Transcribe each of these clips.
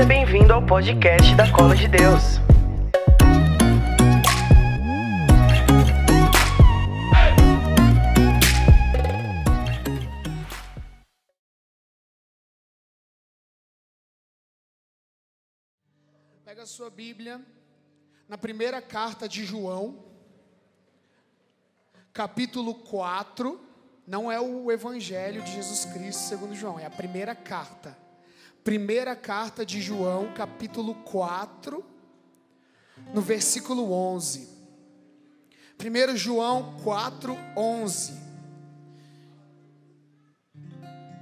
Seja bem-vindo ao podcast da Cola de Deus. Pega a sua Bíblia na primeira carta de João, capítulo 4. Não é o Evangelho de Jesus Cristo segundo João, é a primeira carta. Primeira carta de João, capítulo 4, no versículo 11. 1 João 4, 11.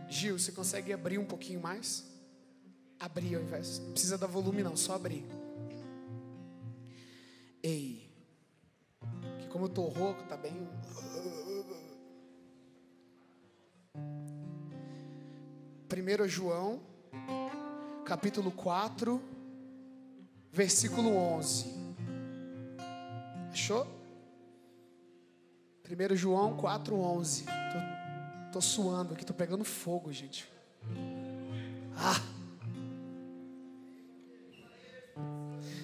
Gil, você consegue abrir um pouquinho mais? Abrir ao invés. Não precisa dar volume, não, só abrir. Ei. Que como eu tô rouco, tá bem. 1 João, capítulo 4, versículo 11. Achou? 1 João 4, 11. Tô, tô suando aqui, tô pegando fogo, gente. Ah!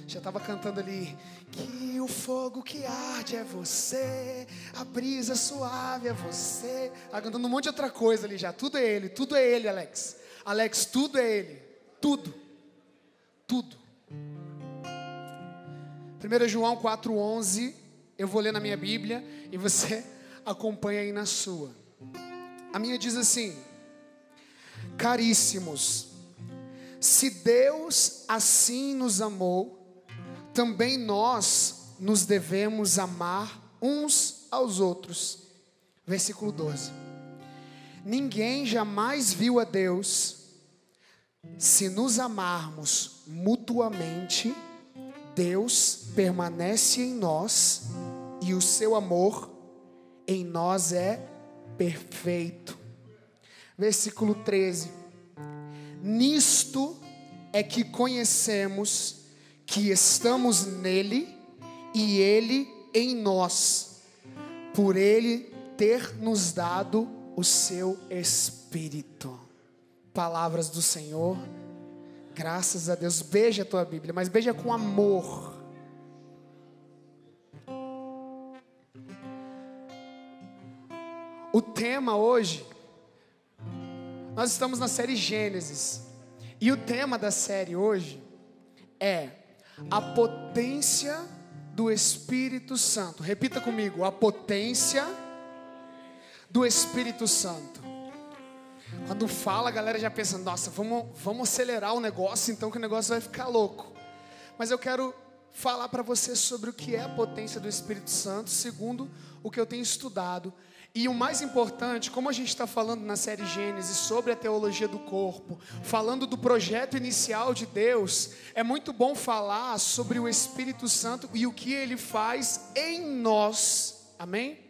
Já estava cantando ali. Que o fogo que arde é você, a brisa suave é você. Tá cantando um monte de outra coisa ali já. Tudo é ele, tudo é ele, Alex. Alex, tudo é ele. Tudo. Tudo. 1 João 4,11. Eu vou ler na minha Bíblia e você acompanha aí na sua. A minha diz assim: Caríssimos, se Deus assim nos amou, também nós nos devemos amar uns aos outros. Versículo 12. Ninguém jamais viu a Deus. Se nos amarmos mutuamente, Deus permanece em nós e o seu amor em nós é perfeito. Versículo 13. Nisto é que conhecemos que estamos nele e ele em nós, por ele ter nos dado o seu espírito. Palavras do Senhor. Graças a Deus. Beija a tua Bíblia, mas beija com amor. O tema hoje, nós estamos na série Gênesis. E o tema da série hoje é a potência do Espírito Santo. Repita comigo: a potência do Espírito Santo. Quando fala, a galera já pensa: nossa, vamos, vamos acelerar o negócio, então que o negócio vai ficar louco. Mas eu quero falar para você sobre o que é a potência do Espírito Santo, segundo o que eu tenho estudado e o mais importante, como a gente está falando na série Gênesis sobre a teologia do corpo, falando do projeto inicial de Deus, é muito bom falar sobre o Espírito Santo e o que ele faz em nós. Amém?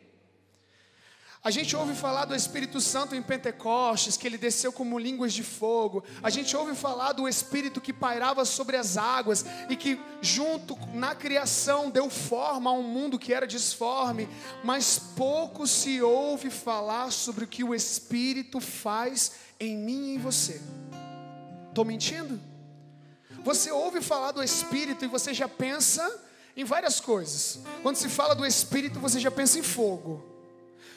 A gente ouve falar do Espírito Santo em Pentecostes, que ele desceu como línguas de fogo. A gente ouve falar do Espírito que pairava sobre as águas e que, junto na criação, deu forma a um mundo que era disforme. Mas pouco se ouve falar sobre o que o Espírito faz em mim e em você. Estou mentindo? Você ouve falar do Espírito e você já pensa em várias coisas. Quando se fala do Espírito, você já pensa em fogo.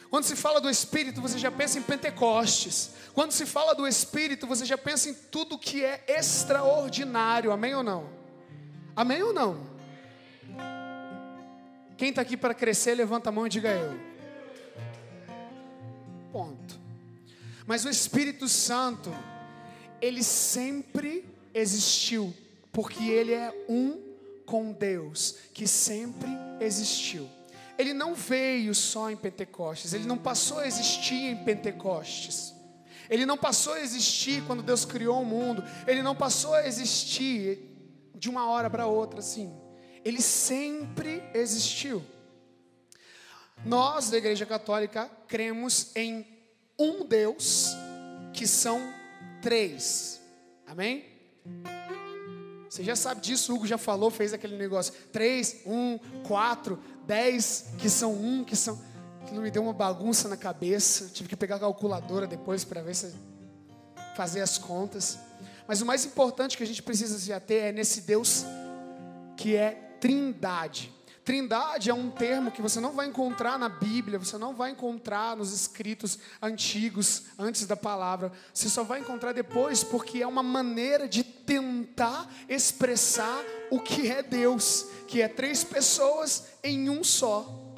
Quando se fala do Espírito, você já pensa em Pentecostes. Quando se fala do Espírito, você já pensa em tudo que é extraordinário. Amém ou não? Amém ou não? Quem está aqui para crescer, levanta a mão e diga eu. Ponto. Mas o Espírito Santo, ele sempre existiu, porque ele é um com Deus, que sempre existiu ele não veio só em Pentecostes, ele não passou a existir em Pentecostes. Ele não passou a existir quando Deus criou o mundo, ele não passou a existir de uma hora para outra assim. Ele sempre existiu. Nós da Igreja Católica cremos em um Deus que são três. Amém? Você já sabe disso, o Hugo já falou, fez aquele negócio. Três, um, quatro, dez que são um, que são. Não me deu uma bagunça na cabeça. Tive que pegar a calculadora depois para ver se fazer as contas. Mas o mais importante que a gente precisa se ater é nesse Deus que é trindade. Trindade é um termo que você não vai encontrar na Bíblia, você não vai encontrar nos escritos antigos, antes da palavra. Você só vai encontrar depois, porque é uma maneira de tentar expressar o que é Deus, que é três pessoas em um só.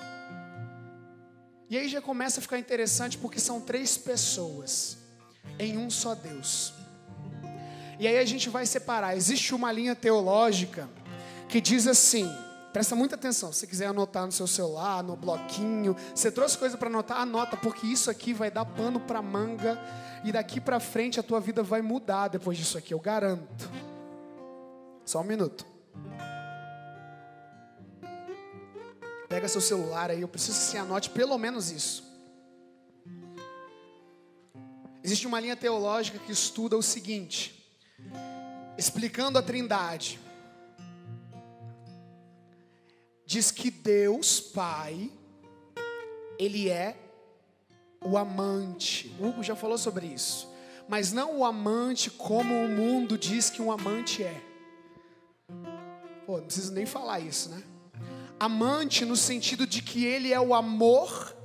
E aí já começa a ficar interessante, porque são três pessoas em um só Deus. E aí a gente vai separar. Existe uma linha teológica que diz assim Presta muita atenção. Se quiser anotar no seu celular, no bloquinho, você trouxe coisa para anotar, anota, porque isso aqui vai dar pano para manga e daqui para frente a tua vida vai mudar depois disso aqui, eu garanto. Só um minuto. Pega seu celular aí, eu preciso que você anote pelo menos isso. Existe uma linha teológica que estuda o seguinte, explicando a Trindade diz que Deus Pai, Ele é o amante. Hugo já falou sobre isso. Mas não o amante como o mundo diz que um amante é. Pô, não preciso nem falar isso, né? Amante no sentido de que ele é o amor,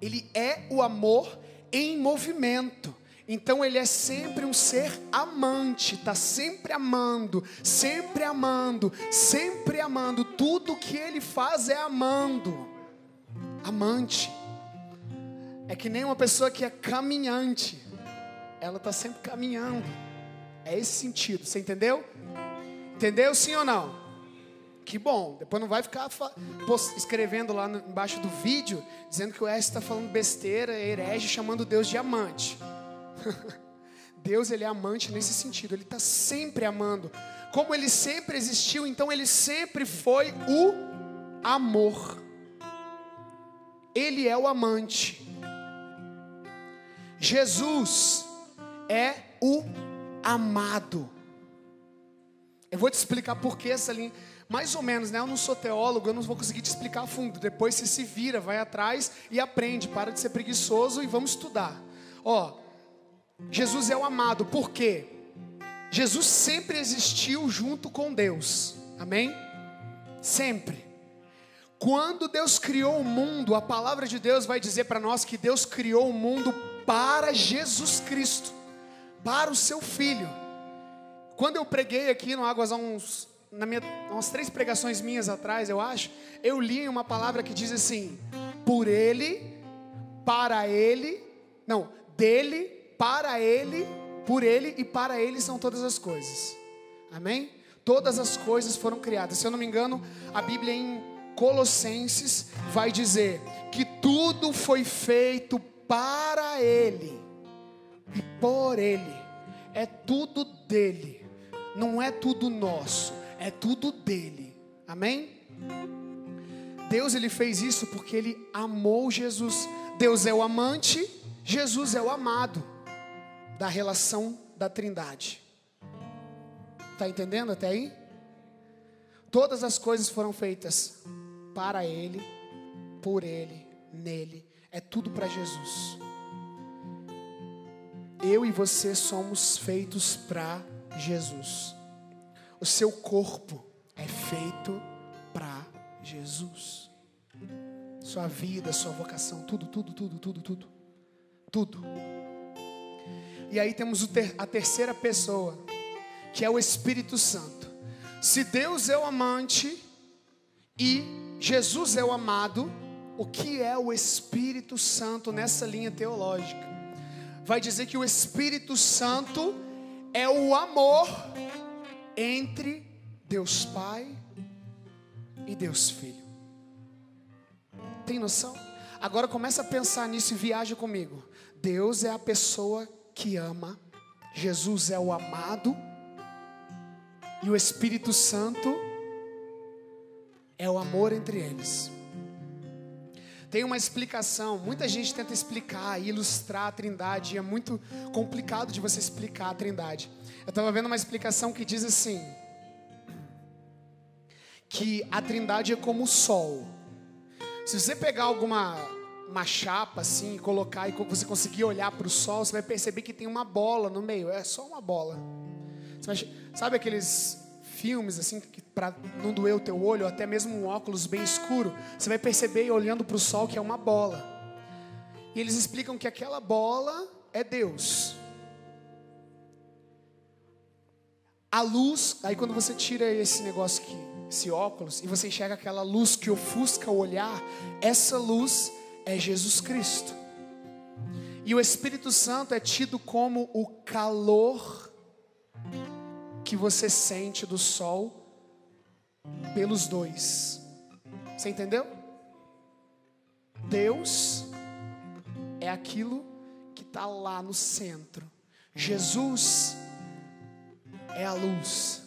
ele é o amor em movimento. Então ele é sempre um ser amante, está sempre amando, sempre amando, sempre amando. Tudo que ele faz é amando. Amante. É que nem uma pessoa que é caminhante. Ela está sempre caminhando. É esse sentido, você entendeu? Entendeu sim ou não? Que bom, depois não vai ficar escrevendo lá embaixo do vídeo dizendo que o S está falando besteira, herege, chamando Deus de amante. Deus ele é amante nesse sentido, ele está sempre amando. Como ele sempre existiu, então ele sempre foi o amor. Ele é o amante. Jesus é o amado. Eu vou te explicar por que essa linha. Mais ou menos, né? Eu não sou teólogo, eu não vou conseguir te explicar a fundo. Depois você se vira, vai atrás e aprende. Para de ser preguiçoso e vamos estudar. Ó, Jesus é o amado, por quê? Jesus sempre existiu junto com Deus, amém? Sempre. Quando Deus criou o mundo, a palavra de Deus vai dizer para nós que Deus criou o mundo para Jesus Cristo, para o seu Filho. Quando eu preguei aqui no Águas há uns, na minha, umas três pregações minhas atrás, eu acho, eu li uma palavra que diz assim: por Ele, para Ele, não, dele, para Ele, por Ele e para Ele são todas as coisas. Amém? Todas as coisas foram criadas. Se eu não me engano, a Bíblia em Colossenses vai dizer que tudo foi feito para Ele e por Ele. É tudo dele, não é tudo nosso, é tudo dele. Amém? Deus ele fez isso porque ele amou Jesus. Deus é o amante, Jesus é o amado da relação da Trindade. Está entendendo até aí? Todas as coisas foram feitas para Ele, por Ele, nele. É tudo para Jesus. Eu e você somos feitos para Jesus. O seu corpo é feito para Jesus. Sua vida, sua vocação, tudo, tudo, tudo, tudo, tudo. Tudo. E aí temos a terceira pessoa, que é o Espírito Santo. Se Deus é o amante e Jesus é o amado, o que é o Espírito Santo nessa linha teológica? Vai dizer que o Espírito Santo é o amor entre Deus Pai e Deus Filho. Tem noção? Agora começa a pensar nisso e viaja comigo. Deus é a pessoa que ama, Jesus é o amado, e o Espírito Santo é o amor entre eles. Tem uma explicação, muita gente tenta explicar e ilustrar a Trindade, e é muito complicado de você explicar a Trindade. Eu estava vendo uma explicação que diz assim: que a Trindade é como o sol. Se você pegar alguma uma chapa assim, colocar e você conseguir olhar para o sol, você vai perceber que tem uma bola no meio. É só uma bola. Vai- sabe aqueles filmes assim que para não doer o teu olho, até mesmo um óculos bem escuro, você vai perceber olhando para o sol que é uma bola. E eles explicam que aquela bola é Deus. A luz, aí quando você tira esse negócio aqui, esse óculos, e você enxerga aquela luz que ofusca o olhar, essa luz é Jesus Cristo. E o Espírito Santo é tido como o calor que você sente do sol pelos dois. Você entendeu? Deus é aquilo que está lá no centro. Jesus é a luz.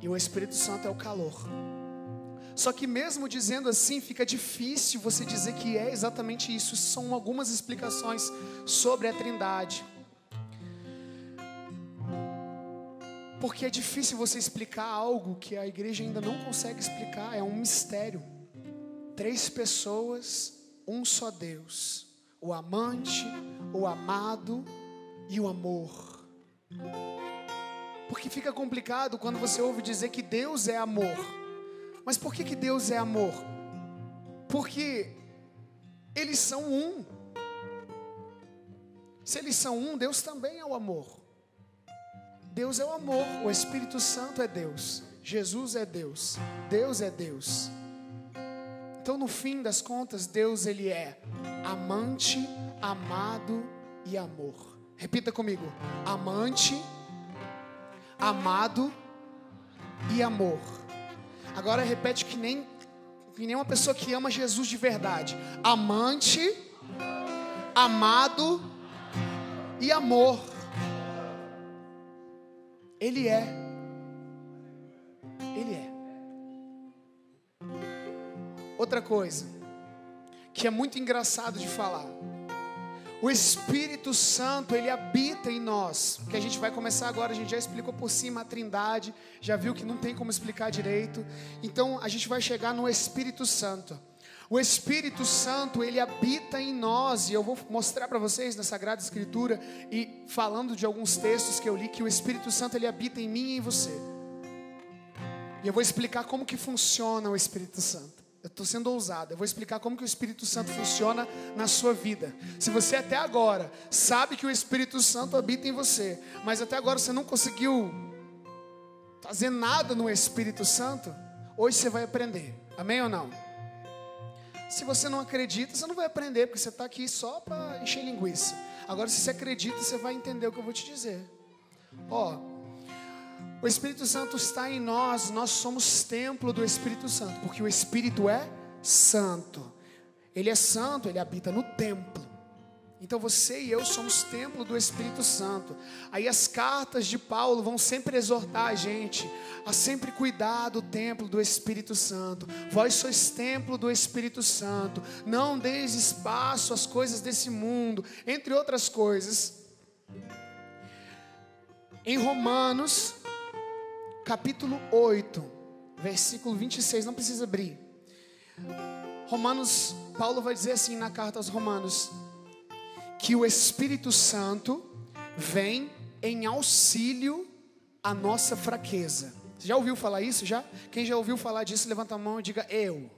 E o Espírito Santo é o calor. Só que mesmo dizendo assim, fica difícil você dizer que é exatamente isso. São algumas explicações sobre a Trindade. Porque é difícil você explicar algo que a igreja ainda não consegue explicar, é um mistério. Três pessoas, um só Deus. O amante, o amado e o amor. Porque fica complicado quando você ouve dizer que Deus é amor. Mas por que, que Deus é amor? Porque eles são um. Se eles são um, Deus também é o amor. Deus é o amor, o Espírito Santo é Deus, Jesus é Deus, Deus é Deus. Então, no fim das contas, Deus ele é amante, amado e amor. Repita comigo: amante, amado e amor. Agora repete que nem que nem uma pessoa que ama Jesus de verdade. Amante, amado e amor. Ele é. Ele é. Outra coisa que é muito engraçado de falar. O Espírito Santo, ele habita em nós. Que a gente vai começar agora, a gente já explicou por cima a Trindade, já viu que não tem como explicar direito. Então a gente vai chegar no Espírito Santo. O Espírito Santo, ele habita em nós, e eu vou mostrar para vocês na Sagrada Escritura e falando de alguns textos que eu li que o Espírito Santo ele habita em mim e em você. E eu vou explicar como que funciona o Espírito Santo. Eu estou sendo ousado. Eu vou explicar como que o Espírito Santo funciona na sua vida. Se você até agora sabe que o Espírito Santo habita em você, mas até agora você não conseguiu fazer nada no Espírito Santo, hoje você vai aprender. Amém ou não? Se você não acredita, você não vai aprender, porque você está aqui só para encher linguiça. Agora, se você acredita, você vai entender o que eu vou te dizer. Ó, o Espírito Santo está em nós, nós somos templo do Espírito Santo, porque o Espírito é santo. Ele é santo, ele habita no templo. Então você e eu somos templo do Espírito Santo. Aí as cartas de Paulo vão sempre exortar a gente a sempre cuidar do templo do Espírito Santo. Vós sois templo do Espírito Santo. Não deis espaço às coisas desse mundo, entre outras coisas. Em Romanos, capítulo 8, versículo 26, não precisa abrir. Romanos, Paulo vai dizer assim na carta aos Romanos: que o Espírito Santo vem em auxílio à nossa fraqueza. Você já ouviu falar isso já? Quem já ouviu falar disso, levanta a mão e diga eu.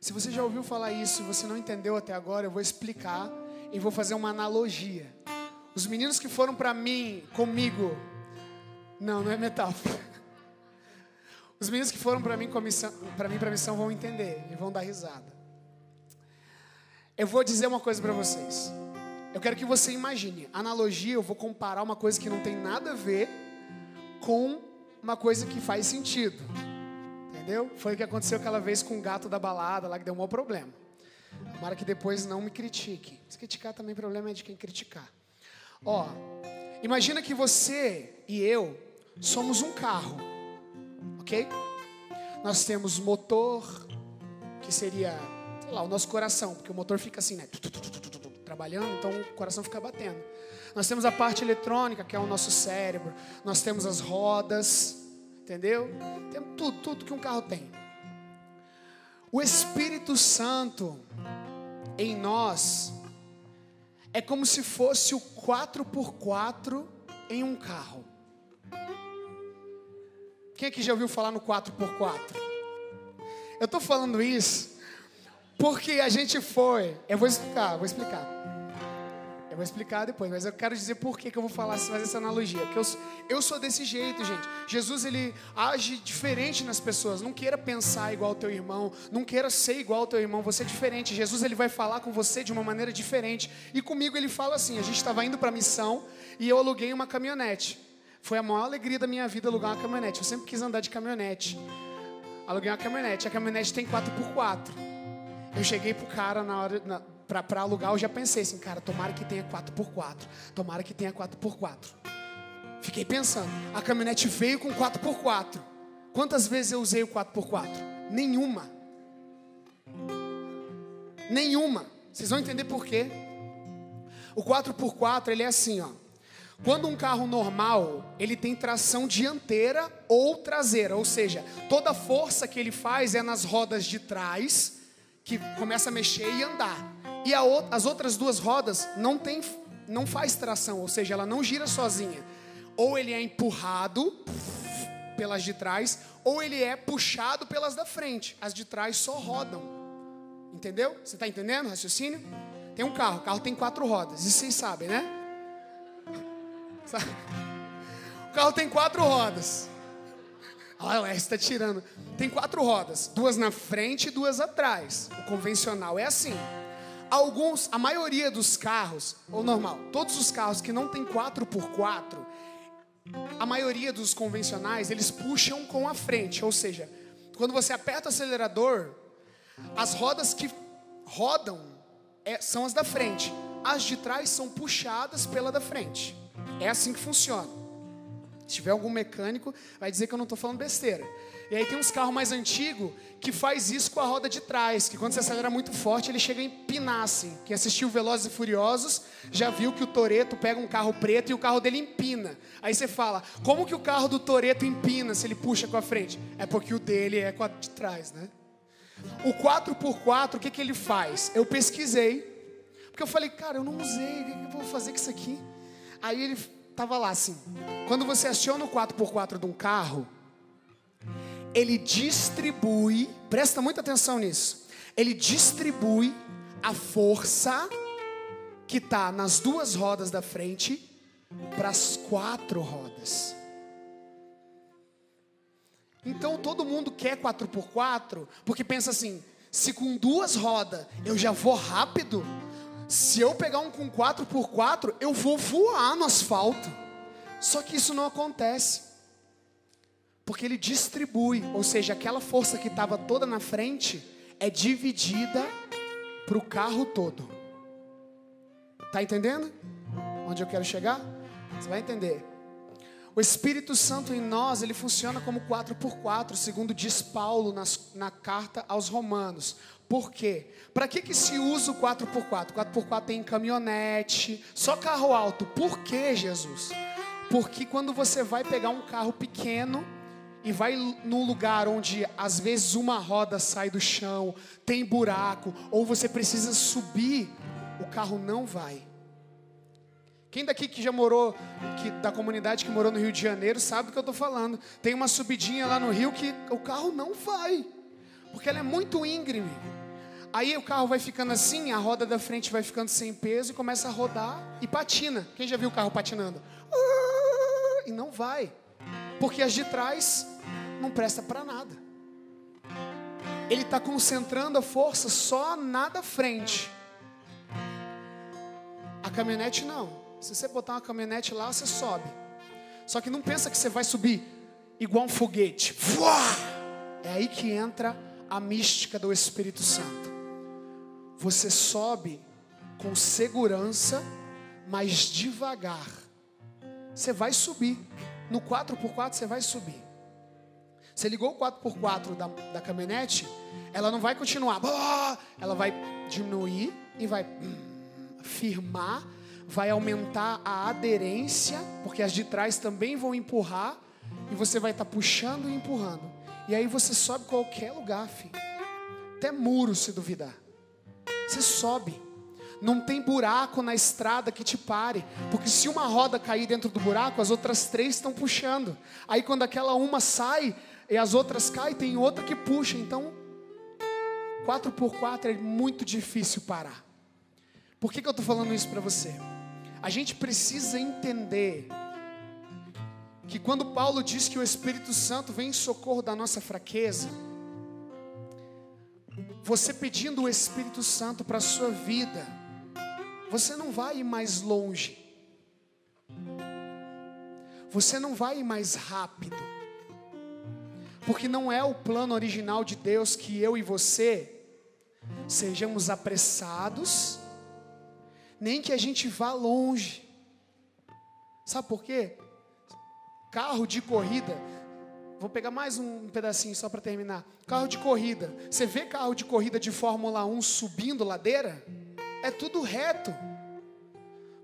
Se você já ouviu falar isso e você não entendeu até agora, eu vou explicar e vou fazer uma analogia. Os meninos que foram para mim, comigo, não, não é metáfora. Os meninos que foram para mim para missão, para mim missão vão entender e vão dar risada. Eu vou dizer uma coisa para vocês. Eu quero que você imagine. Analogia, eu vou comparar uma coisa que não tem nada a ver com uma coisa que faz sentido. Entendeu? Foi o que aconteceu aquela vez com o gato da balada lá que deu um maior problema. Tomara que depois não me critique. Se criticar também, o problema é de quem criticar. Ó, imagina que você e eu somos um carro, ok? Nós temos motor, que seria, sei lá, o nosso coração, porque o motor fica assim, né? Trabalhando, então o coração fica batendo. Nós temos a parte eletrônica, que é o nosso cérebro. Nós temos as rodas, entendeu? Temos tudo, tudo que um carro tem. O Espírito Santo em nós é como se fosse o 4x4 em um carro. Quem aqui já ouviu falar no 4x4? Eu estou falando isso porque a gente foi. Eu vou explicar, vou explicar. Vou explicar depois, mas eu quero dizer por que, que eu vou falar, fazer essa analogia. Porque eu, eu sou desse jeito, gente. Jesus, ele age diferente nas pessoas. Não queira pensar igual ao teu irmão. Não queira ser igual ao teu irmão. Você é diferente. Jesus, ele vai falar com você de uma maneira diferente. E comigo ele fala assim: a gente estava indo para missão e eu aluguei uma caminhonete. Foi a maior alegria da minha vida alugar uma caminhonete. Eu sempre quis andar de caminhonete. Aluguei uma caminhonete. A caminhonete tem 4x4. Eu cheguei pro cara na hora. Na, pra alugar, eu já pensei assim, cara, tomara que tenha 4x4. Tomara que tenha 4x4. Fiquei pensando, a caminhonete veio com 4x4. Quantas vezes eu usei o 4x4? Nenhuma. Nenhuma. Vocês vão entender por quê. O 4x4, ele é assim, ó. Quando um carro normal, ele tem tração dianteira ou traseira, ou seja, toda a força que ele faz é nas rodas de trás, que começa a mexer e andar. E outra, as outras duas rodas não tem, não faz tração, ou seja, ela não gira sozinha. Ou ele é empurrado pelas de trás, ou ele é puxado pelas da frente. As de trás só rodam. Entendeu? Você está entendendo o raciocínio? Tem um carro, o carro tem quatro rodas, isso vocês sabem, né? O carro tem quatro rodas. Olha, R está tirando. Tem quatro rodas, duas na frente e duas atrás. O convencional é assim. Alguns, a maioria dos carros, ou normal, todos os carros que não tem 4x4, a maioria dos convencionais, eles puxam com a frente, ou seja, quando você aperta o acelerador, as rodas que rodam é, são as da frente, as de trás são puxadas pela da frente. É assim que funciona. Se tiver algum mecânico, vai dizer que eu não estou falando besteira. E aí tem uns carros mais antigos que faz isso com a roda de trás, que quando você acelera muito forte, ele chega a empinar assim. Quem assistiu Velozes e Furiosos já viu que o Toreto pega um carro preto e o carro dele empina. Aí você fala, como que o carro do Toreto empina se ele puxa com a frente? É porque o dele é com a de trás, né? O 4x4, o que, que ele faz? Eu pesquisei, porque eu falei, cara, eu não usei, o que eu vou fazer com isso aqui? Aí ele tava lá assim. Quando você aciona o 4x4 de um carro, ele distribui, presta muita atenção nisso. Ele distribui a força que está nas duas rodas da frente para as quatro rodas. Então todo mundo quer 4x4 porque pensa assim: se com duas rodas eu já vou rápido, se eu pegar um com 4x4, eu vou voar no asfalto. Só que isso não acontece. Porque ele distribui, ou seja, aquela força que estava toda na frente é dividida para o carro todo. Tá entendendo? Onde eu quero chegar? Você vai entender. O Espírito Santo em nós, ele funciona como 4x4, segundo diz Paulo nas, na carta aos Romanos. Por quê? Para que, que se usa o 4x4? 4x4 tem caminhonete, só carro alto. Por que, Jesus? Porque quando você vai pegar um carro pequeno e vai num lugar onde às vezes uma roda sai do chão, tem buraco, ou você precisa subir, o carro não vai. Quem daqui que já morou, que, da comunidade que morou no Rio de Janeiro, sabe do que eu estou falando. Tem uma subidinha lá no Rio que o carro não vai, porque ela é muito íngreme. Aí o carro vai ficando assim, a roda da frente vai ficando sem peso e começa a rodar e patina. Quem já viu o carro patinando? E não vai, porque as de trás não presta para nada. Ele está concentrando a força só na da frente. A caminhonete não. Se você botar uma caminhonete lá, você sobe. Só que não pensa que você vai subir igual um foguete. É aí que entra a mística do Espírito Santo. Você sobe com segurança, mas devagar. Você vai subir. No 4x4 você vai subir. Você ligou o 4x4 da, da caminhonete, ela não vai continuar. Ela vai diminuir e vai hum, firmar vai aumentar a aderência, porque as de trás também vão empurrar, e você vai estar tá puxando e empurrando. E aí você sobe qualquer lugar, filho. Até muro, se duvidar. Você sobe. Não tem buraco na estrada que te pare, porque se uma roda cair dentro do buraco, as outras três estão puxando. Aí quando aquela uma sai e as outras caem, tem outra que puxa. Então, 4 por 4 é muito difícil parar. Por que, que eu estou falando isso para você? A gente precisa entender que quando Paulo diz que o Espírito Santo vem em socorro da nossa fraqueza, você pedindo o Espírito Santo para a sua vida, você não vai ir mais longe, você não vai ir mais rápido, porque não é o plano original de Deus que eu e você sejamos apressados, nem que a gente vá longe. Sabe por quê? Carro de corrida, vou pegar mais um pedacinho só para terminar. Carro de corrida, você vê carro de corrida de Fórmula 1 subindo ladeira? É tudo reto.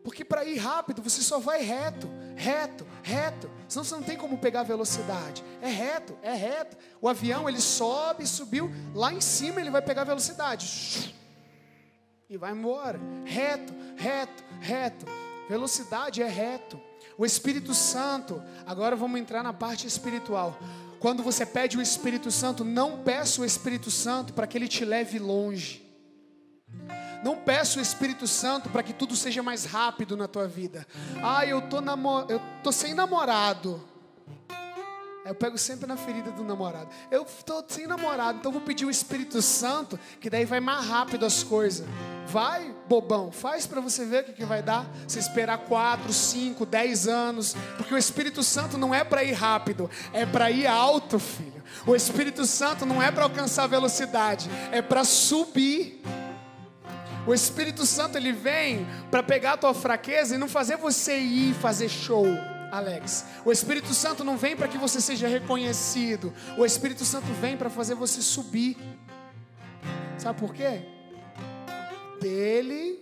Porque para ir rápido você só vai reto, reto, reto. Senão você não tem como pegar velocidade. É reto, é reto. O avião ele sobe, subiu, lá em cima ele vai pegar velocidade. E vai embora. Reto, reto, reto. Velocidade é reto. O Espírito Santo, agora vamos entrar na parte espiritual. Quando você pede o Espírito Santo, não peça o Espírito Santo para que ele te leve longe. Não peça o Espírito Santo para que tudo seja mais rápido na tua vida. Ah, eu tô, namo eu tô sem namorado. Eu pego sempre na ferida do namorado. Eu estou sem namorado, então vou pedir o Espírito Santo, que daí vai mais rápido as coisas. Vai, bobão, faz para você ver o que, que vai dar. Você esperar 4, 5, 10 anos. Porque o Espírito Santo não é para ir rápido, é para ir alto, filho. O Espírito Santo não é para alcançar velocidade, é para subir. O Espírito Santo ele vem para pegar a tua fraqueza e não fazer você ir fazer show. Alex, o Espírito Santo não vem para que você seja reconhecido. O Espírito Santo vem para fazer você subir. Sabe por quê? Dele,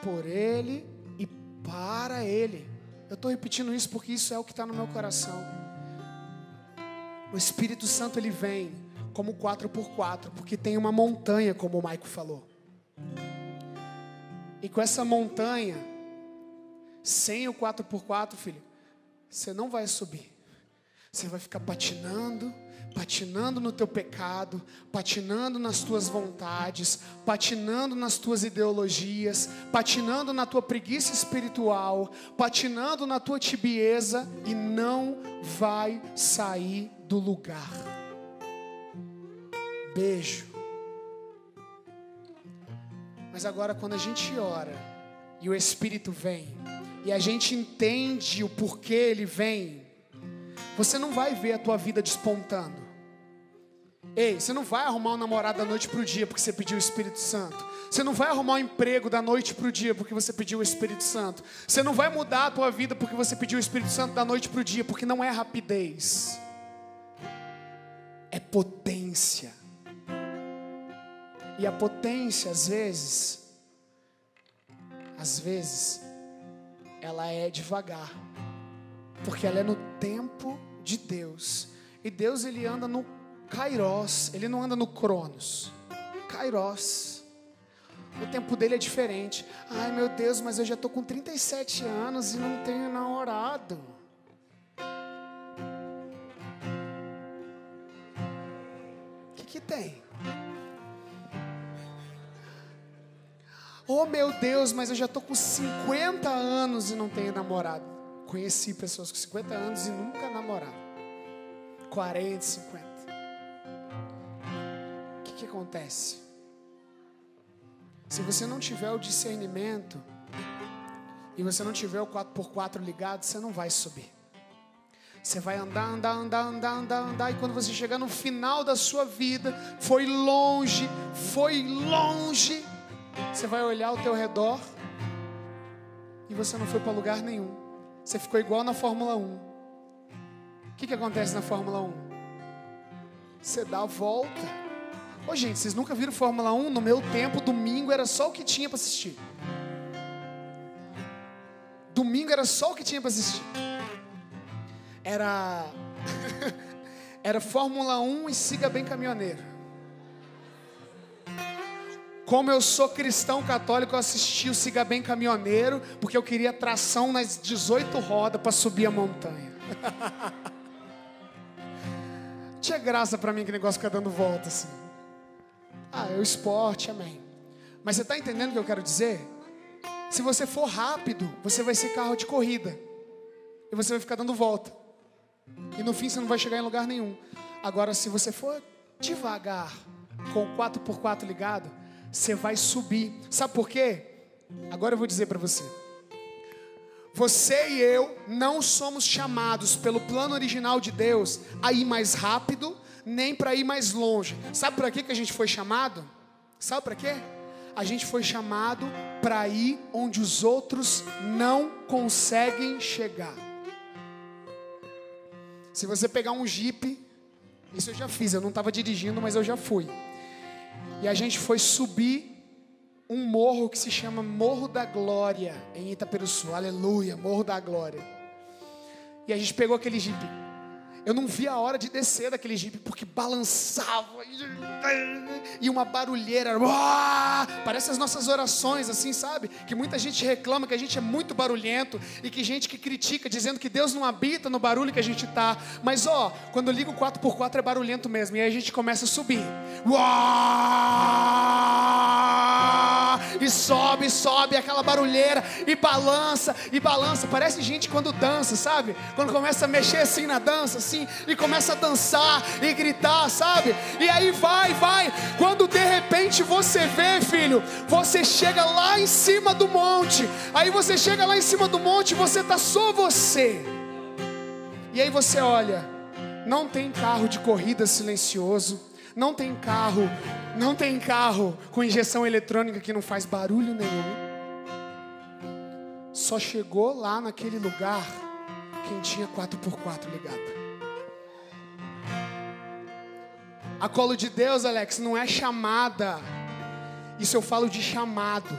por ele e para ele. Eu estou repetindo isso porque isso é o que está no meu coração. O Espírito Santo ele vem como 4x4, porque tem uma montanha, como o Maico falou. E com essa montanha, sem o 4x4, filho, você não vai subir. Você vai ficar patinando, patinando no teu pecado, patinando nas tuas vontades, patinando nas tuas ideologias, patinando na tua preguiça espiritual, patinando na tua tibieza e não vai sair do lugar. Beijo. Mas agora, quando a gente ora e o Espírito vem, e a gente entende o porquê ele vem, você não vai ver a tua vida despontando. Ei, você não vai arrumar um namorado da noite para o dia porque você pediu o Espírito Santo. Você não vai arrumar um emprego da noite para o dia porque você pediu o Espírito Santo. Você não vai mudar a tua vida porque você pediu o Espírito Santo da noite para o dia, porque não é rapidez, é potência. E a potência, às vezes, às vezes, ela é devagar, porque ela é no tempo de Deus. E Deus ele anda no Kairos, ele não anda no Cronos. Kairos. O tempo dele é diferente. Ai meu Deus, mas eu já estou com 37 anos e não tenho namorado. O que, que tem? Oh meu Deus, mas eu já estou com 50 anos e não tenho namorado. Conheci pessoas com 50 anos e nunca namoraram. 40, 50. O que, que acontece? Se você não tiver o discernimento e você não tiver o 4x4 ligado, você não vai subir. Você vai andar, andar, andar, andar, andar, andar, e quando você chegar no final da sua vida, foi longe, foi longe, você vai olhar ao teu redor e você não foi para lugar nenhum. Você ficou igual na Fórmula 1. O que, que acontece na Fórmula 1? Você dá a volta. Ô gente, vocês nunca viram Fórmula 1? No meu tempo, domingo era só o que tinha para assistir. Domingo era só o que tinha para assistir. Era. era Fórmula 1 e siga bem caminhoneiro. Como eu sou cristão católico, eu assisti o Siga Bem Caminhoneiro, porque eu queria tração nas 18 rodas para subir a montanha. Tinha graça para mim que negócio fica dando volta assim. Ah, é o esporte, amém. Mas você está entendendo o que eu quero dizer? Se você for rápido, você vai ser carro de corrida. E você vai ficar dando volta. E no fim você não vai chegar em lugar nenhum. Agora, se você for devagar, com o 4x4 ligado, você vai subir. Sabe por quê? Agora eu vou dizer para você. Você e eu não somos chamados pelo plano original de Deus a ir mais rápido, nem para ir mais longe. Sabe para que a gente foi chamado? Sabe para quê? A gente foi chamado para ir onde os outros não conseguem chegar. Se você pegar um Jeep, isso eu já fiz, eu não estava dirigindo, mas eu já fui. E a gente foi subir um morro que se chama Morro da Glória, em Itaperuçu. Aleluia, Morro da Glória. E a gente pegou aquele Jeep. Eu não vi a hora de descer daquele Jeep, porque balançava. E uma barulheira. Parece as nossas orações, assim, sabe? Que muita gente reclama que a gente é muito barulhento. E que gente que critica, dizendo que Deus não habita no barulho que a gente tá. Mas, ó, quando eu ligo o 4x4 é barulhento mesmo. E aí a gente começa a subir. E sobe, sobe aquela barulheira. E balança, e balança. Parece gente quando dança, sabe? Quando começa a mexer assim na dança, assim. E começa a dançar e gritar, sabe? E aí vai, vai. Quando de repente você vê, filho, você chega lá em cima do monte. Aí você chega lá em cima do monte, você tá só você. E aí você olha, não tem carro de corrida silencioso, não tem carro, não tem carro com injeção eletrônica que não faz barulho nenhum. Só chegou lá naquele lugar quem tinha 4x4 ligado. A colo de Deus, Alex, não é chamada. Isso eu falo de chamado.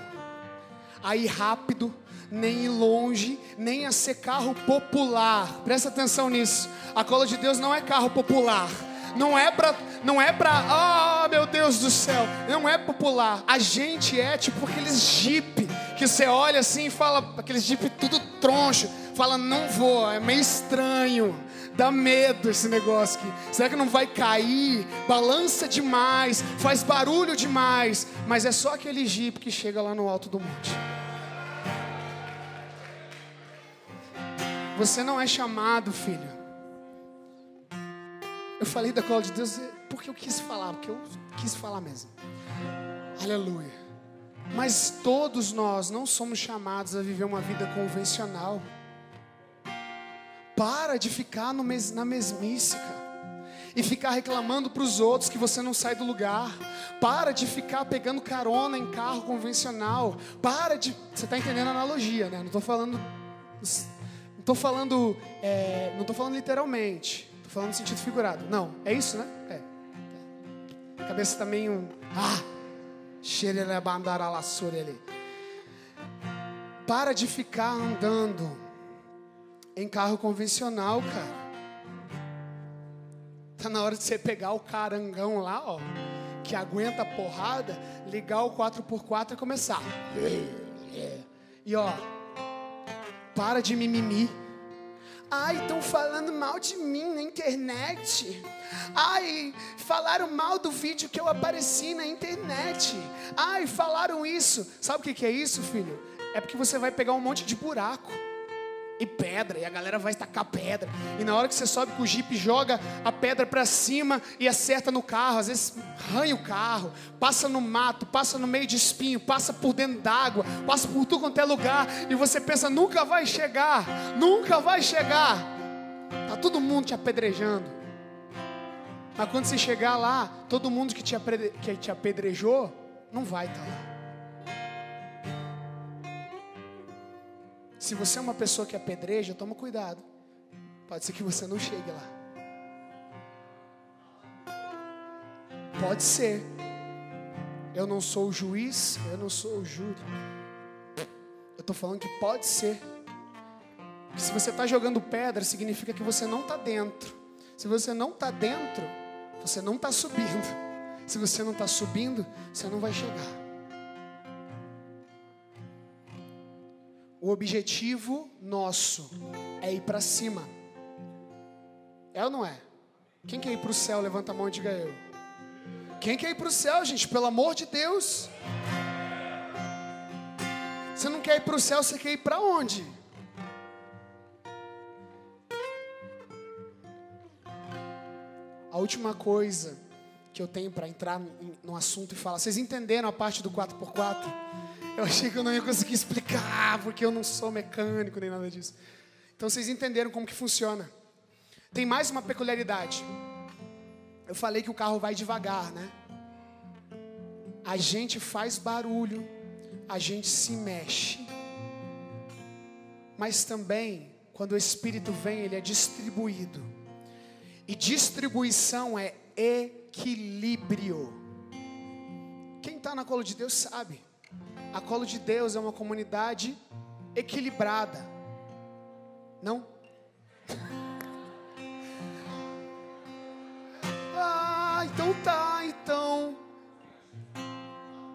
A ir rápido, nem ir longe, nem a ser carro popular. Presta atenção nisso. A cola de Deus não é carro popular. Não é para, não é para, ah, oh, meu Deus do céu, não é popular. A gente é tipo aqueles jeep que você olha assim e fala, aqueles jeep tudo troncho, fala não vou, é meio estranho. Dá medo esse negócio aqui. Será que não vai cair? Balança demais, faz barulho demais, mas é só aquele jeep que chega lá no alto do monte. Você não é chamado, filho. Eu falei da cola de Deus porque eu quis falar, porque eu quis falar mesmo. Aleluia. Mas todos nós não somos chamados a viver uma vida convencional. Para de ficar mes, na mesmice, cara. E ficar reclamando para os outros que você não sai do lugar. Para de ficar pegando carona em carro convencional. Para de. Você está entendendo a analogia, né? Não estou falando. Não estou falando. É, não estou falando literalmente. Estou falando no sentido figurado. Não, é isso, né? É. A cabeça está meio. Ah! ali. Para de ficar andando em carro convencional, cara. Tá na hora de você pegar o carangão lá, ó, que aguenta a porrada, ligar o 4x4 e começar. E ó, para de mimimi. Ai, estão falando mal de mim na internet. Ai, falaram mal do vídeo que eu apareci na internet. Ai, falaram isso. Sabe o que é isso, filho? É porque você vai pegar um monte de buraco e pedra, e a galera vai tacar pedra. E na hora que você sobe com o jipe, joga a pedra para cima e acerta no carro, às vezes arranha o carro, passa no mato, passa no meio de espinho, passa por dentro d'água, passa por tudo quanto é lugar, e você pensa, nunca vai chegar, nunca vai chegar. Tá todo mundo te apedrejando. Mas quando você chegar lá, todo mundo que te, que te apedrejou não vai estar tá lá. Se você é uma pessoa que apedreja, toma cuidado. Pode ser que você não chegue lá. Pode ser. Eu não sou o juiz, eu não sou o júri. Eu estou falando que pode ser. Que se você está jogando pedra, significa que você não está dentro. Se você não está dentro, você não está subindo. Se você não está subindo, você não vai chegar. O objetivo nosso é ir para cima. É ou não é? Quem quer ir para o céu? Levanta a mão e diga eu. Quem quer ir para o céu, gente? Pelo amor de Deus. Você não quer ir para o céu, você quer ir para onde? A última coisa que eu tenho para entrar no assunto e falar. Vocês entenderam a parte do 4x4? Eu achei que eu não ia conseguir explicar, porque eu não sou mecânico nem nada disso. Então vocês entenderam como que funciona. Tem mais uma peculiaridade. Eu falei que o carro vai devagar, né? A gente faz barulho, a gente se mexe. Mas também, quando o Espírito vem, ele é distribuído. E distribuição é equilíbrio. Quem está na colo de Deus sabe. A colo de Deus é uma comunidade equilibrada. Não? Ah, então tá, então.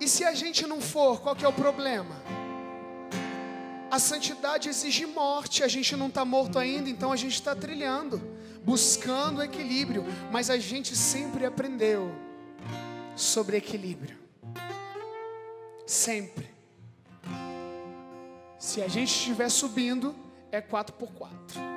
E se a gente não for, qual que é o problema? A santidade exige morte, a gente não está morto ainda, então a gente está trilhando, buscando equilíbrio, mas a gente sempre aprendeu sobre equilíbrio. Sempre. Se a gente estiver subindo, é 4 por 4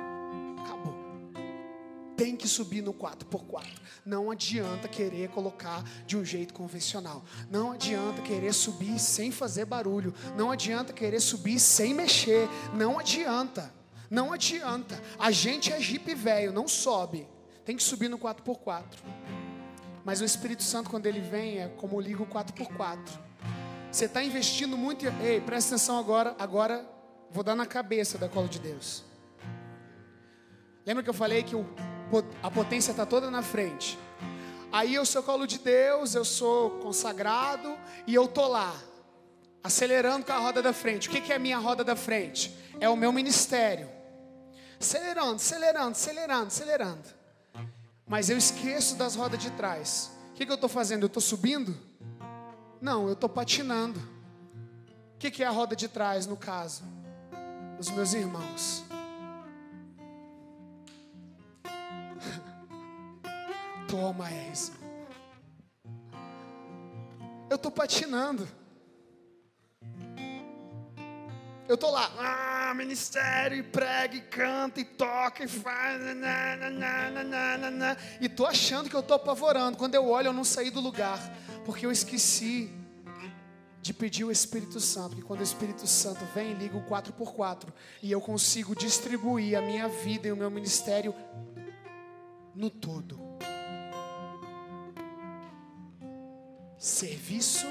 tem que subir no 4x4. Não adianta querer colocar de um jeito convencional. Não adianta querer subir sem fazer barulho. Não adianta querer subir sem mexer. Não adianta. Não adianta. A gente é jipe velho, não sobe. Tem que subir no 4x4. Mas o Espírito Santo, quando ele vem, é como liga o 4x4. Você está investindo muito. Ei, presta atenção agora. Agora vou dar na cabeça da cola de Deus. Lembra que eu falei que o a potência está toda na frente. Aí eu sou colo de Deus, eu sou consagrado e eu tô lá, acelerando com a roda da frente. O que, que é a minha roda da frente? É o meu ministério. Acelerando, acelerando, acelerando, acelerando. Mas eu esqueço das rodas de trás. O que, que eu estou fazendo? Eu estou subindo? Não, eu estou patinando. O que, que é a roda de trás, no caso? Os meus irmãos. Toma essa. Eu estou patinando. Eu estou lá, ah, ministério, e prega, e canta, e toca, e faz, nananana, e estou achando que eu estou apavorando. Quando eu olho, eu não saí do lugar, porque eu esqueci de pedir o Espírito Santo, que quando o Espírito Santo vem, liga o 4x4, e eu consigo distribuir a minha vida e o meu ministério no todo. serviço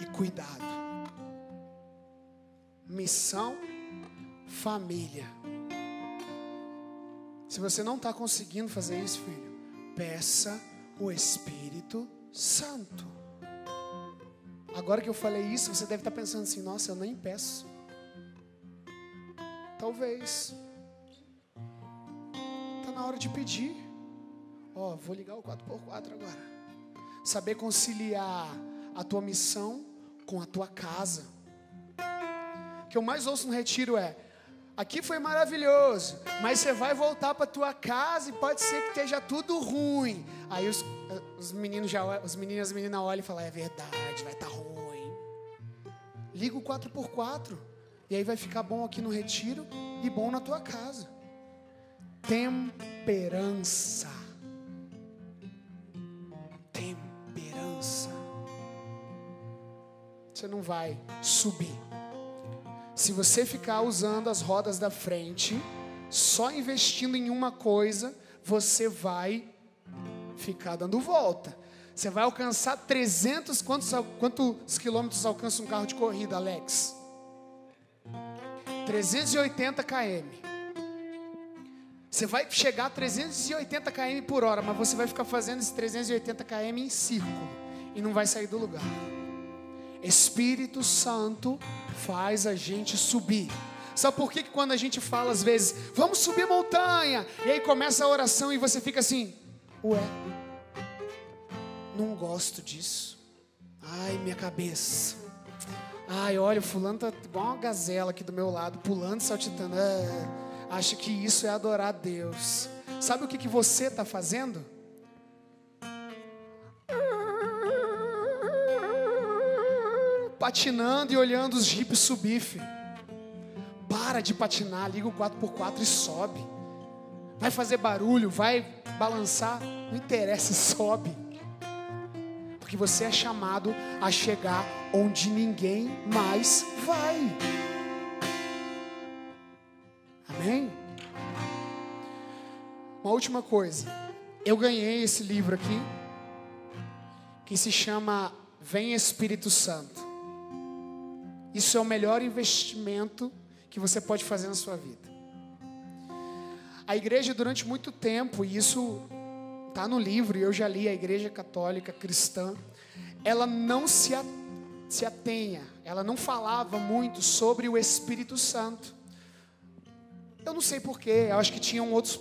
e cuidado. Missão, família. Se você não está conseguindo fazer isso, filho, peça o Espírito Santo. Agora que eu falei isso, você deve estar tá pensando assim: nossa, eu nem peço. Talvez. Está na hora de pedir. Ó, oh, vou ligar o 4x4 agora saber conciliar a tua missão com a tua casa. Que eu mais ouço no retiro é: aqui foi maravilhoso, mas você vai voltar para tua casa e pode ser que esteja tudo ruim. Aí os, os meninos já, os meninos as meninas olham e falam: é verdade, vai estar tá ruim. Liga o 4x4 e aí vai ficar bom aqui no retiro e bom na tua casa. Temperança. você não vai subir. Se você ficar usando as rodas da frente, só investindo em uma coisa, você vai ficar dando volta. Você vai alcançar 300, quantos, quantos quilômetros alcança um carro de corrida, Alex? 380 km. Você vai chegar a 380 km por hora, mas você vai ficar fazendo esses 380 km em círculo e não vai sair do lugar. Espírito Santo faz a gente subir. Sabe por que, quando a gente fala às vezes, vamos subir montanha, e aí começa a oração e você fica assim, ué, não gosto disso. Ai, minha cabeça. Ai, olha, o fulano tá igual uma gazela aqui do meu lado, pulando, saltitando. Ah, acha que isso é adorar a Deus. Sabe o que, que você está fazendo? Patinando e olhando os jipes subir, filho. Para de patinar, liga o 4x4 e sobe. Vai fazer barulho, vai balançar, não interessa, sobe. Porque você é chamado a chegar onde ninguém mais vai. Amém? Uma última coisa. Eu ganhei esse livro aqui, que se chama Vem Espírito Santo. Isso é o melhor investimento que você pode fazer na sua vida. A igreja, durante muito tempo, e isso está no livro, eu já li, a igreja católica cristã, ela não se, se atenha, ela não falava muito sobre o Espírito Santo. Eu não sei porquê, eu acho que tinham outros,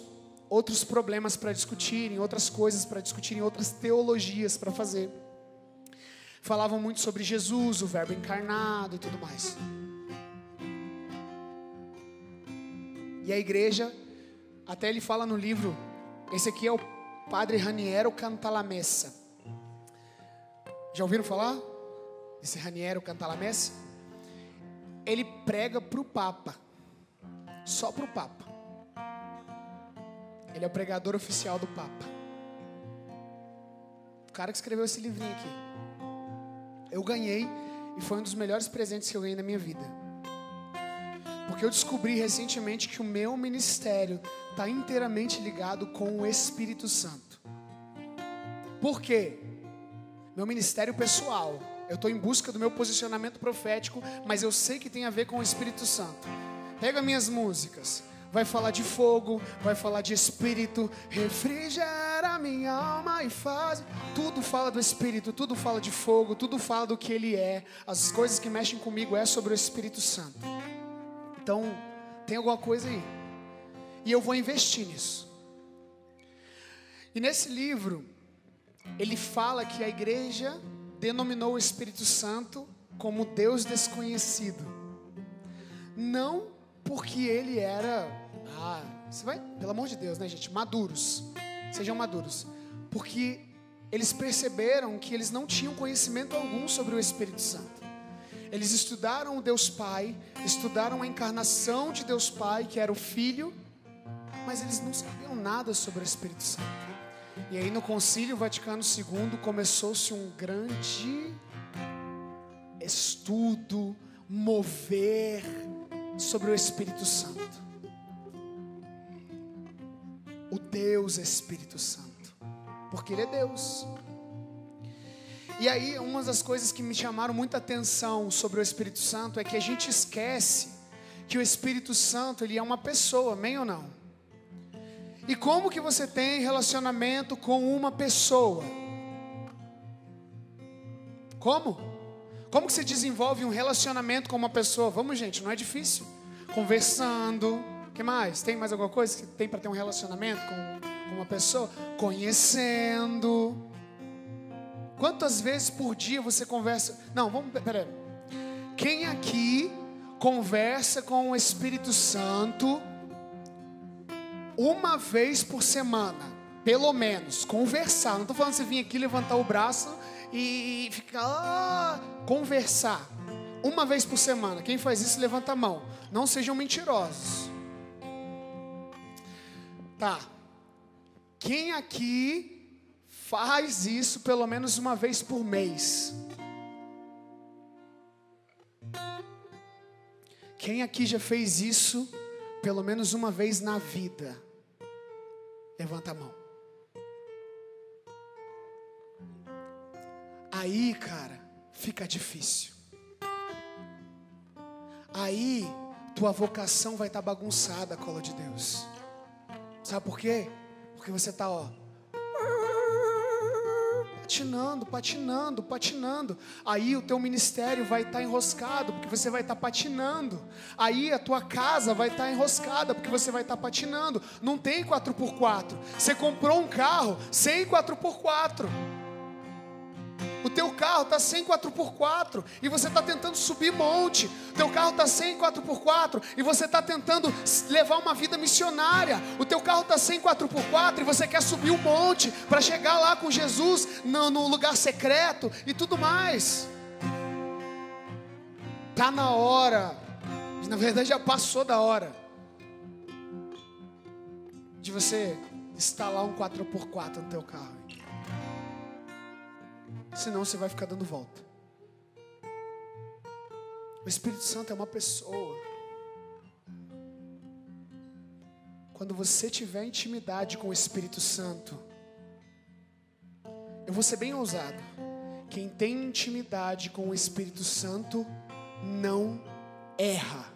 outros problemas para discutirem, outras coisas para discutirem, outras teologias para fazer falavam muito sobre Jesus, o Verbo encarnado e tudo mais. E a igreja, até ele fala no livro, esse aqui é o Padre Raniero Cantalamessa. Já ouviram falar? Esse Raniero Cantalamessa? Ele prega para o Papa, só para o Papa. Ele é o pregador oficial do Papa. O cara que escreveu esse livrinho aqui. Eu ganhei e foi um dos melhores presentes que eu ganhei na minha vida. Porque eu descobri recentemente que o meu ministério está inteiramente ligado com o Espírito Santo. Por quê? Meu ministério pessoal. Eu estou em busca do meu posicionamento profético, mas eu sei que tem a ver com o Espírito Santo. Pega minhas músicas vai falar de fogo, vai falar de espírito, refrigera minha alma e faz. Tudo fala do espírito, tudo fala de fogo, tudo fala do que ele é. As coisas que mexem comigo é sobre o Espírito Santo. Então, tem alguma coisa aí. E eu vou investir nisso. E nesse livro, ele fala que a igreja denominou o Espírito Santo como Deus desconhecido. Não porque ele era. Ah, você vai, pelo amor de Deus, né, gente? Maduros. Sejam maduros. Porque eles perceberam que eles não tinham conhecimento algum sobre o Espírito Santo. Eles estudaram o Deus Pai, estudaram a encarnação de Deus Pai, que era o Filho, mas eles não sabiam nada sobre o Espírito Santo. E aí no Concílio Vaticano II começou-se um grande estudo, mover, sobre o Espírito Santo. O Deus Espírito Santo. Porque Ele é Deus. E aí, uma das coisas que me chamaram muita atenção sobre o Espírito Santo é que a gente esquece que o Espírito Santo ele é uma pessoa, amém ou não? E como que você tem relacionamento com uma pessoa? Como? Como que você desenvolve um relacionamento com uma pessoa? Vamos, gente, não é difícil. Conversando. Que mais? Tem mais alguma coisa que tem para ter um relacionamento com, com uma pessoa? Conhecendo. Quantas vezes por dia você conversa? Não, vamos, peraí. Quem aqui conversa com o Espírito Santo uma vez por semana? Pelo menos, conversar. Não estou falando você vir aqui levantar o braço e ficar ah, conversar uma vez por semana. Quem faz isso, levanta a mão. Não sejam mentirosos. Tá. Quem aqui faz isso pelo menos uma vez por mês? Quem aqui já fez isso pelo menos uma vez na vida? Levanta a mão. Aí, cara, fica difícil. Aí, tua vocação vai estar tá bagunçada, cola de Deus. Sabe por quê? Porque você está, ó, patinando, patinando, patinando. Aí o teu ministério vai estar tá enroscado, porque você vai estar tá patinando. Aí a tua casa vai estar tá enroscada, porque você vai estar tá patinando. Não tem 4x4. Você comprou um carro sem 4x4. O teu carro está sem 4x4 e você está tentando subir monte. O teu carro está sem 4x4 e você está tentando levar uma vida missionária. O teu carro está sem 4x4 e você quer subir um monte para chegar lá com Jesus no, no lugar secreto e tudo mais. Tá na hora. Na verdade já passou da hora de você instalar um 4x4 no teu carro. Senão você vai ficar dando volta. O Espírito Santo é uma pessoa. Quando você tiver intimidade com o Espírito Santo, eu vou ser bem ousado. Quem tem intimidade com o Espírito Santo não erra.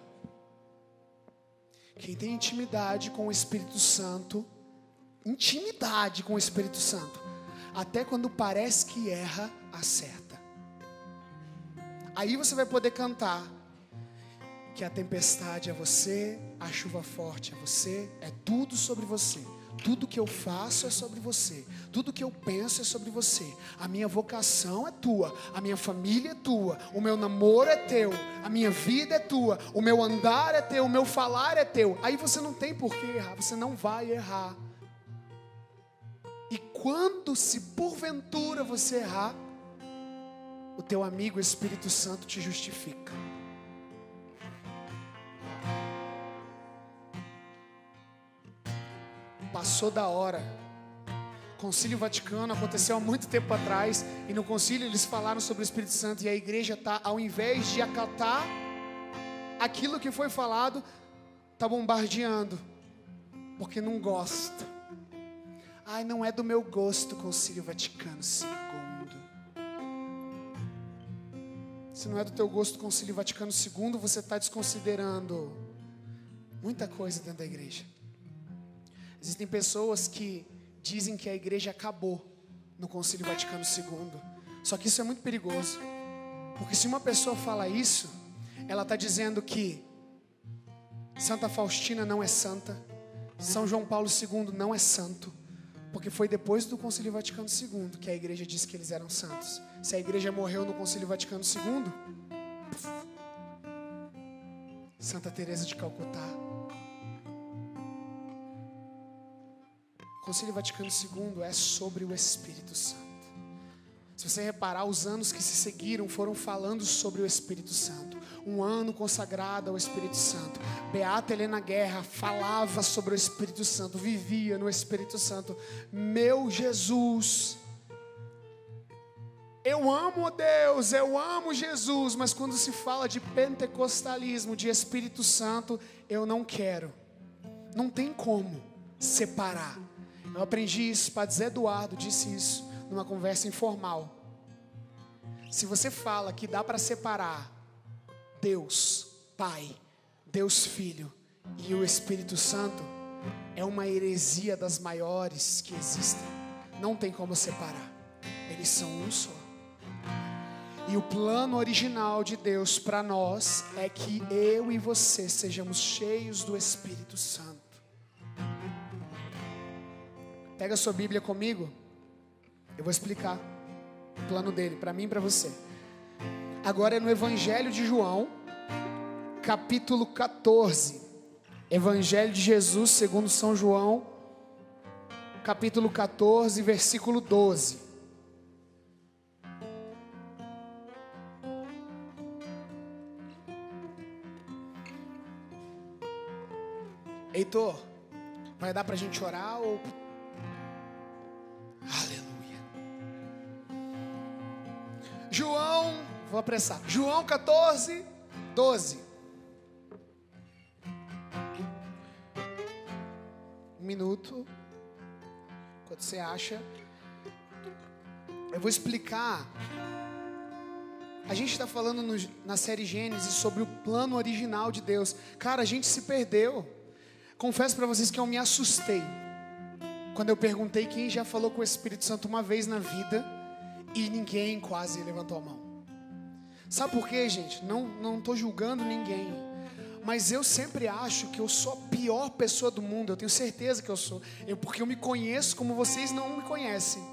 Quem tem intimidade com o Espírito Santo, intimidade com o Espírito Santo, até quando parece que erra, acerta. Aí você vai poder cantar que a tempestade é você, a chuva forte é você, é tudo sobre você. Tudo que eu faço é sobre você. Tudo que eu penso é sobre você. A minha vocação é tua. A minha família é tua. O meu namoro é teu. A minha vida é tua. O meu andar é teu. O meu falar é teu. Aí você não tem por que errar. Você não vai errar. Quando, se porventura você errar, o teu amigo Espírito Santo te justifica. Passou da hora. Concílio Vaticano aconteceu há muito tempo atrás e no concílio eles falaram sobre o Espírito Santo e a igreja tá, ao invés de acatar aquilo que foi falado, tá bombardeando porque não gosta. Ai, não é do meu gosto Concílio Vaticano II. Se não é do teu gosto Concílio Vaticano II, você está desconsiderando muita coisa dentro da igreja. Existem pessoas que dizem que a igreja acabou no Concílio Vaticano II. Só que isso é muito perigoso. Porque se uma pessoa fala isso, ela está dizendo que Santa Faustina não é santa, São João Paulo II não é santo, porque foi depois do Concílio Vaticano II que a igreja disse que eles eram santos. Se a igreja morreu no Concílio Vaticano II, Santa Teresa de Calcutá. O Concílio Vaticano II é sobre o Espírito Santo. Se você reparar, os anos que se seguiram foram falando sobre o Espírito Santo. Um ano consagrado ao Espírito Santo. Beata Helena Guerra falava sobre o Espírito Santo, vivia no Espírito Santo. Meu Jesus. Eu amo Deus, eu amo Jesus, mas quando se fala de pentecostalismo, de Espírito Santo, eu não quero. Não tem como separar. Eu aprendi isso, Padre Zé Eduardo disse isso numa conversa informal. Se você fala que dá para separar Deus Pai, Deus Filho e o Espírito Santo, é uma heresia das maiores que existem. Não tem como separar. Eles são um só. E o plano original de Deus para nós é que eu e você sejamos cheios do Espírito Santo. Pega sua Bíblia comigo. Eu vou explicar o plano dele para mim e para você. Agora é no Evangelho de João, capítulo 14. Evangelho de Jesus segundo São João, capítulo 14, versículo 12. Heitor, vai dar para a gente orar ou Aleluia. João, vou apressar. João 14, 12. Um minuto. Quando você acha. Eu vou explicar. A gente está falando no, na série Gênesis sobre o plano original de Deus. Cara, a gente se perdeu. Confesso para vocês que eu me assustei quando eu perguntei quem já falou com o Espírito Santo uma vez na vida e ninguém quase levantou a mão. Sabe por quê, gente? Não não estou julgando ninguém, mas eu sempre acho que eu sou a pior pessoa do mundo. Eu tenho certeza que eu sou, eu, porque eu me conheço como vocês não me conhecem.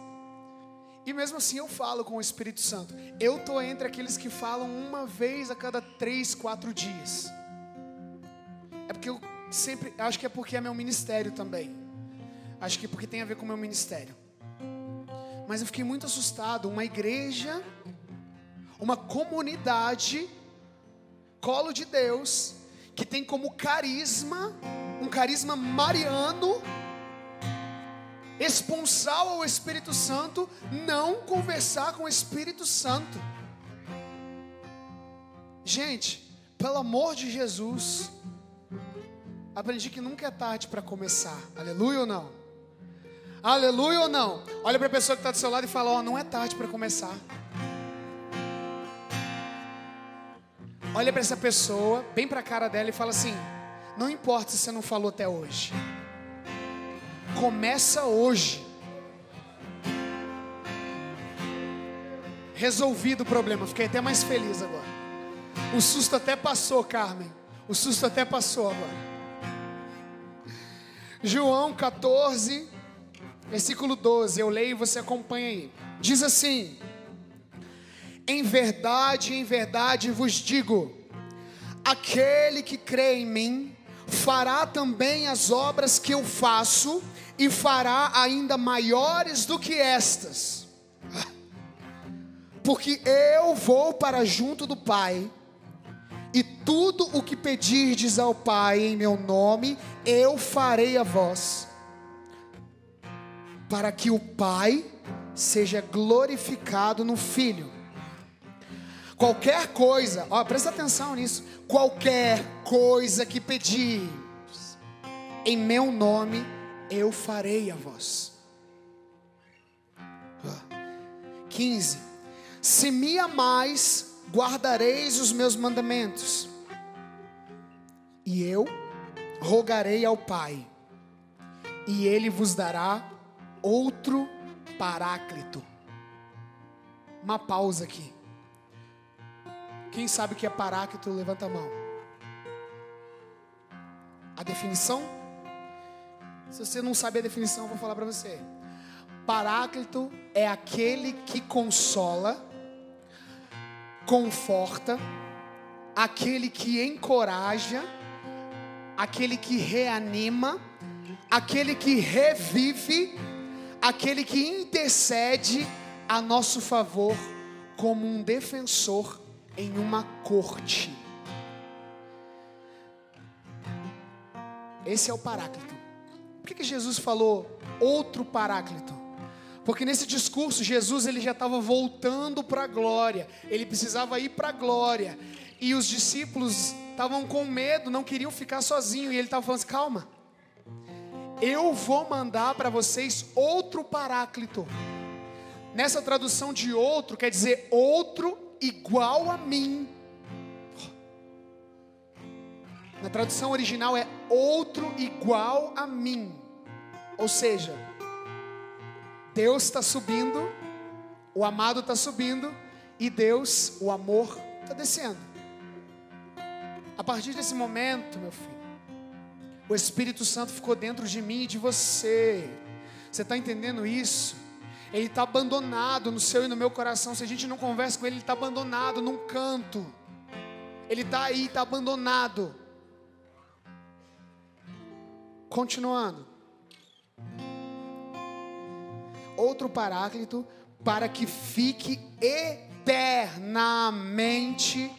E mesmo assim eu falo com o Espírito Santo. Eu tô entre aqueles que falam uma vez a cada três, quatro dias. É porque eu sempre, acho que é porque é meu ministério também. Acho que é porque tem a ver com o meu ministério. Mas eu fiquei muito assustado. Uma igreja, uma comunidade, colo de Deus, que tem como carisma, um carisma mariano, esponsal ao Espírito Santo, não conversar com o Espírito Santo. Gente, pelo amor de Jesus, aprendi que nunca é tarde para começar. Aleluia ou não? Aleluia ou não? Olha para a pessoa que está do seu lado e fala: Ó, oh, não é tarde para começar. Olha para essa pessoa, bem para a cara dela e fala assim: Não importa se você não falou até hoje. Começa hoje. Resolvido o problema, fiquei até mais feliz agora. O susto até passou, Carmen. O susto até passou agora. João 14, versículo 12. Eu leio e você acompanha aí. Diz assim: Em verdade, em verdade vos digo: aquele que crê em mim fará também as obras que eu faço e fará ainda maiores do que estas. Porque eu vou para junto do Pai, e tudo o que pedirdes ao Pai em meu nome, eu farei a vós, para que o Pai seja glorificado no Filho. Qualquer coisa, ó, presta atenção nisso. Qualquer coisa que pedir em meu nome, eu farei a vós. 15. Se me amais, guardareis os meus mandamentos, e eu rogarei ao Pai, e ele vos dará outro paráclito. Uma pausa aqui. Quem sabe o que é paráclito, levanta a mão. A definição? Se você não sabe a definição, eu vou falar para você. Paráclito é aquele que consola, conforta, aquele que encoraja, aquele que reanima, aquele que revive, aquele que intercede a nosso favor como um defensor em uma corte. Esse é o Paráclito. Por que, que Jesus falou outro paráclito? Porque nesse discurso Jesus ele já estava voltando para a glória, ele precisava ir para a glória. E os discípulos estavam com medo, não queriam ficar sozinhos, e ele estava falando assim: calma, eu vou mandar para vocês outro paráclito. Nessa tradução de outro, quer dizer outro igual a mim. Na tradução original é outro igual a mim. Ou seja, Deus está subindo, o amado está subindo e Deus, o amor, está descendo. A partir desse momento, meu filho, o Espírito Santo ficou dentro de mim e de você. Você está entendendo isso? Ele está abandonado no seu e no meu coração. Se a gente não conversa com ele, ele está abandonado num canto. Ele está aí, está abandonado. Continuando. Outro paráclito para que fique eternamente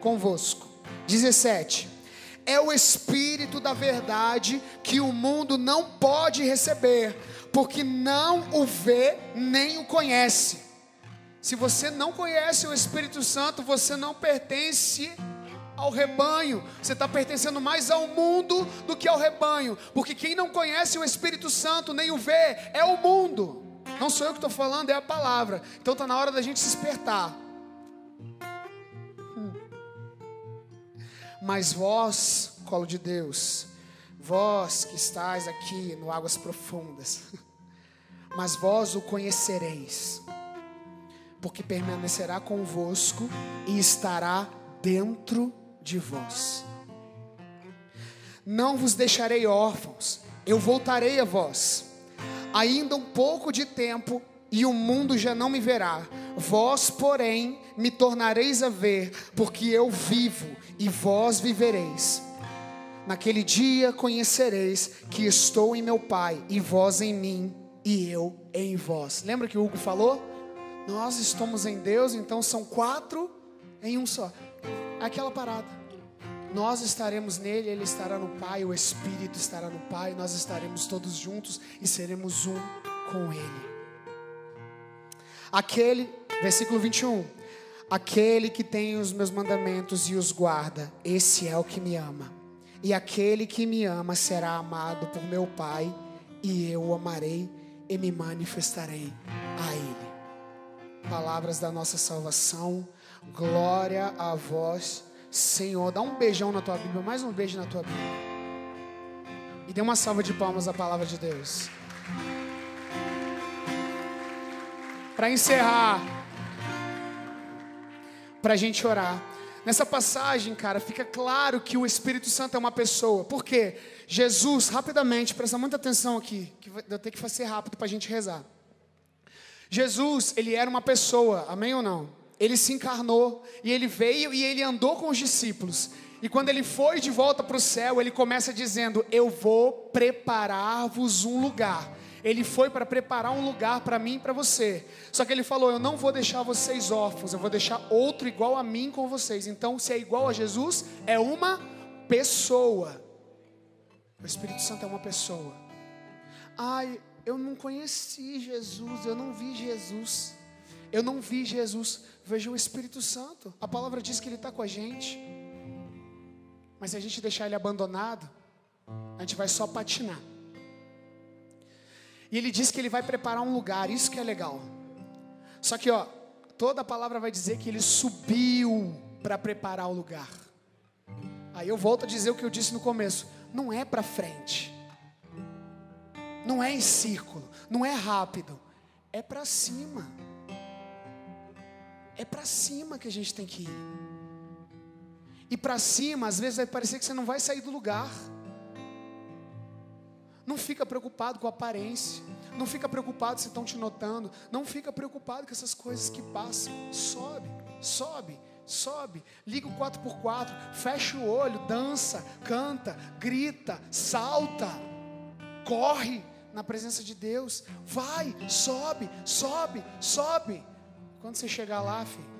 convosco. 17. É o Espírito da verdade que o mundo não pode receber, porque não o vê nem o conhece. Se você não conhece o Espírito Santo, você não pertence ao rebanho, você está pertencendo mais ao mundo do que ao rebanho, porque quem não conhece o Espírito Santo nem o vê é o mundo. Não sou eu que estou falando, é a palavra. Então está na hora da gente se despertar. Hum. Mas vós, colo de Deus, vós que estáis aqui no águas profundas, mas vós o conhecereis, porque permanecerá convosco e estará dentro de vós. Não vos deixarei órfãos, eu voltarei a vós. Ainda um pouco de tempo e o mundo já não me verá. Vós, porém, me tornareis a ver, porque eu vivo e vós vivereis. Naquele dia conhecereis que estou em meu Pai, e vós em mim, e eu em vós. Lembra que o Hugo falou? Nós estamos em Deus, então são quatro em um só. Aquela parada. Nós estaremos nele, ele estará no Pai, o Espírito estará no Pai, nós estaremos todos juntos e seremos um com ele. Aquele, versículo 21. Aquele que tem os meus mandamentos e os guarda, esse é o que me ama. E aquele que me ama será amado por meu Pai, e eu o amarei e me manifestarei a Ele. Palavras da nossa salvação, glória a vós, Senhor. Dá um beijão na tua Bíblia, mais um beijo na tua Bíblia. E dê uma salva de palmas à palavra de Deus. Para encerrar, para a gente orar. Nessa passagem, cara, fica claro que o Espírito Santo é uma pessoa. Por quê? Jesus, rapidamente, presta muita atenção aqui, que eu tenho que fazer rápido para a gente rezar. Jesus, ele era uma pessoa, amém ou não? Ele se encarnou e ele veio e ele andou com os discípulos. E quando ele foi de volta para o céu, ele começa dizendo: Eu vou preparar-vos um lugar. Ele foi para preparar um lugar para mim e para você. Só que ele falou: Eu não vou deixar vocês órfãos, eu vou deixar outro igual a mim com vocês. Então, se é igual a Jesus, é uma pessoa. O Espírito Santo é uma pessoa. Ai, eu não conheci Jesus, eu não vi Jesus. Eu não vi Jesus, vejo o Espírito Santo. A palavra diz que ele está com a gente. Mas se a gente deixar ele abandonado, a gente vai só patinar. E ele diz que ele vai preparar um lugar, isso que é legal. Só que, ó, toda a palavra vai dizer que ele subiu para preparar o lugar. Aí eu volto a dizer o que eu disse no começo: não é para frente, não é em círculo, não é rápido, é para cima. É para cima que a gente tem que ir. E para cima, às vezes vai parecer que você não vai sair do lugar. Não fica preocupado com a aparência. Não fica preocupado se estão te notando. Não fica preocupado com essas coisas que passam. Sobe, sobe, sobe. Liga o 4x4. Fecha o olho, dança, canta, grita, salta. Corre na presença de Deus. Vai, sobe, sobe, sobe. Quando você chegar lá, filho,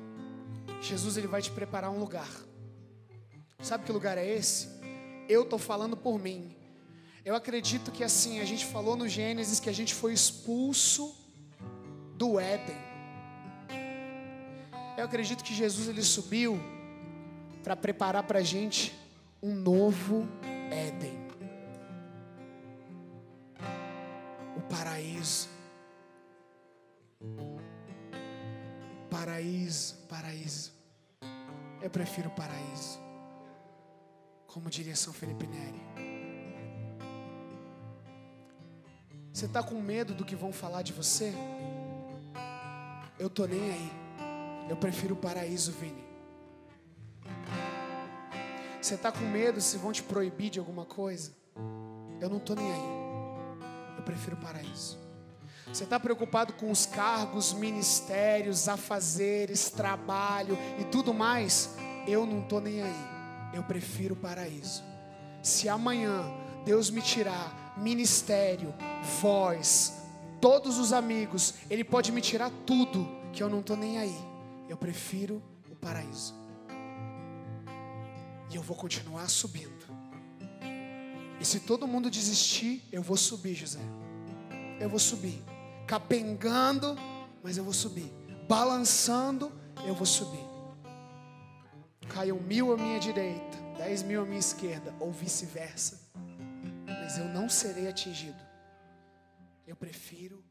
Jesus ele vai te preparar um lugar. Sabe que lugar é esse? Eu estou falando por mim. Eu acredito que assim, a gente falou no Gênesis que a gente foi expulso do Éden. Eu acredito que Jesus ele subiu para preparar para a gente um novo Éden. O paraíso. Paraíso, paraíso. Eu prefiro o paraíso. Como diria São Felipe Neri. Você está com medo do que vão falar de você? Eu tô nem aí. Eu prefiro o paraíso, Vini. Você está com medo se vão te proibir de alguma coisa? Eu não tô nem aí. Eu prefiro o paraíso. Você está preocupado com os cargos, ministérios, afazeres, trabalho e tudo mais? Eu não tô nem aí. Eu prefiro o paraíso. Se amanhã Deus me tirar ministério, voz, todos os amigos, Ele pode me tirar tudo, que eu não estou nem aí. Eu prefiro o paraíso. E eu vou continuar subindo. E se todo mundo desistir, eu vou subir, José. Eu vou subir. Capengando, mas eu vou subir. Balançando, eu vou subir. Caiam mil à minha direita, dez mil à minha esquerda, ou vice-versa. Mas eu não serei atingido. Eu prefiro.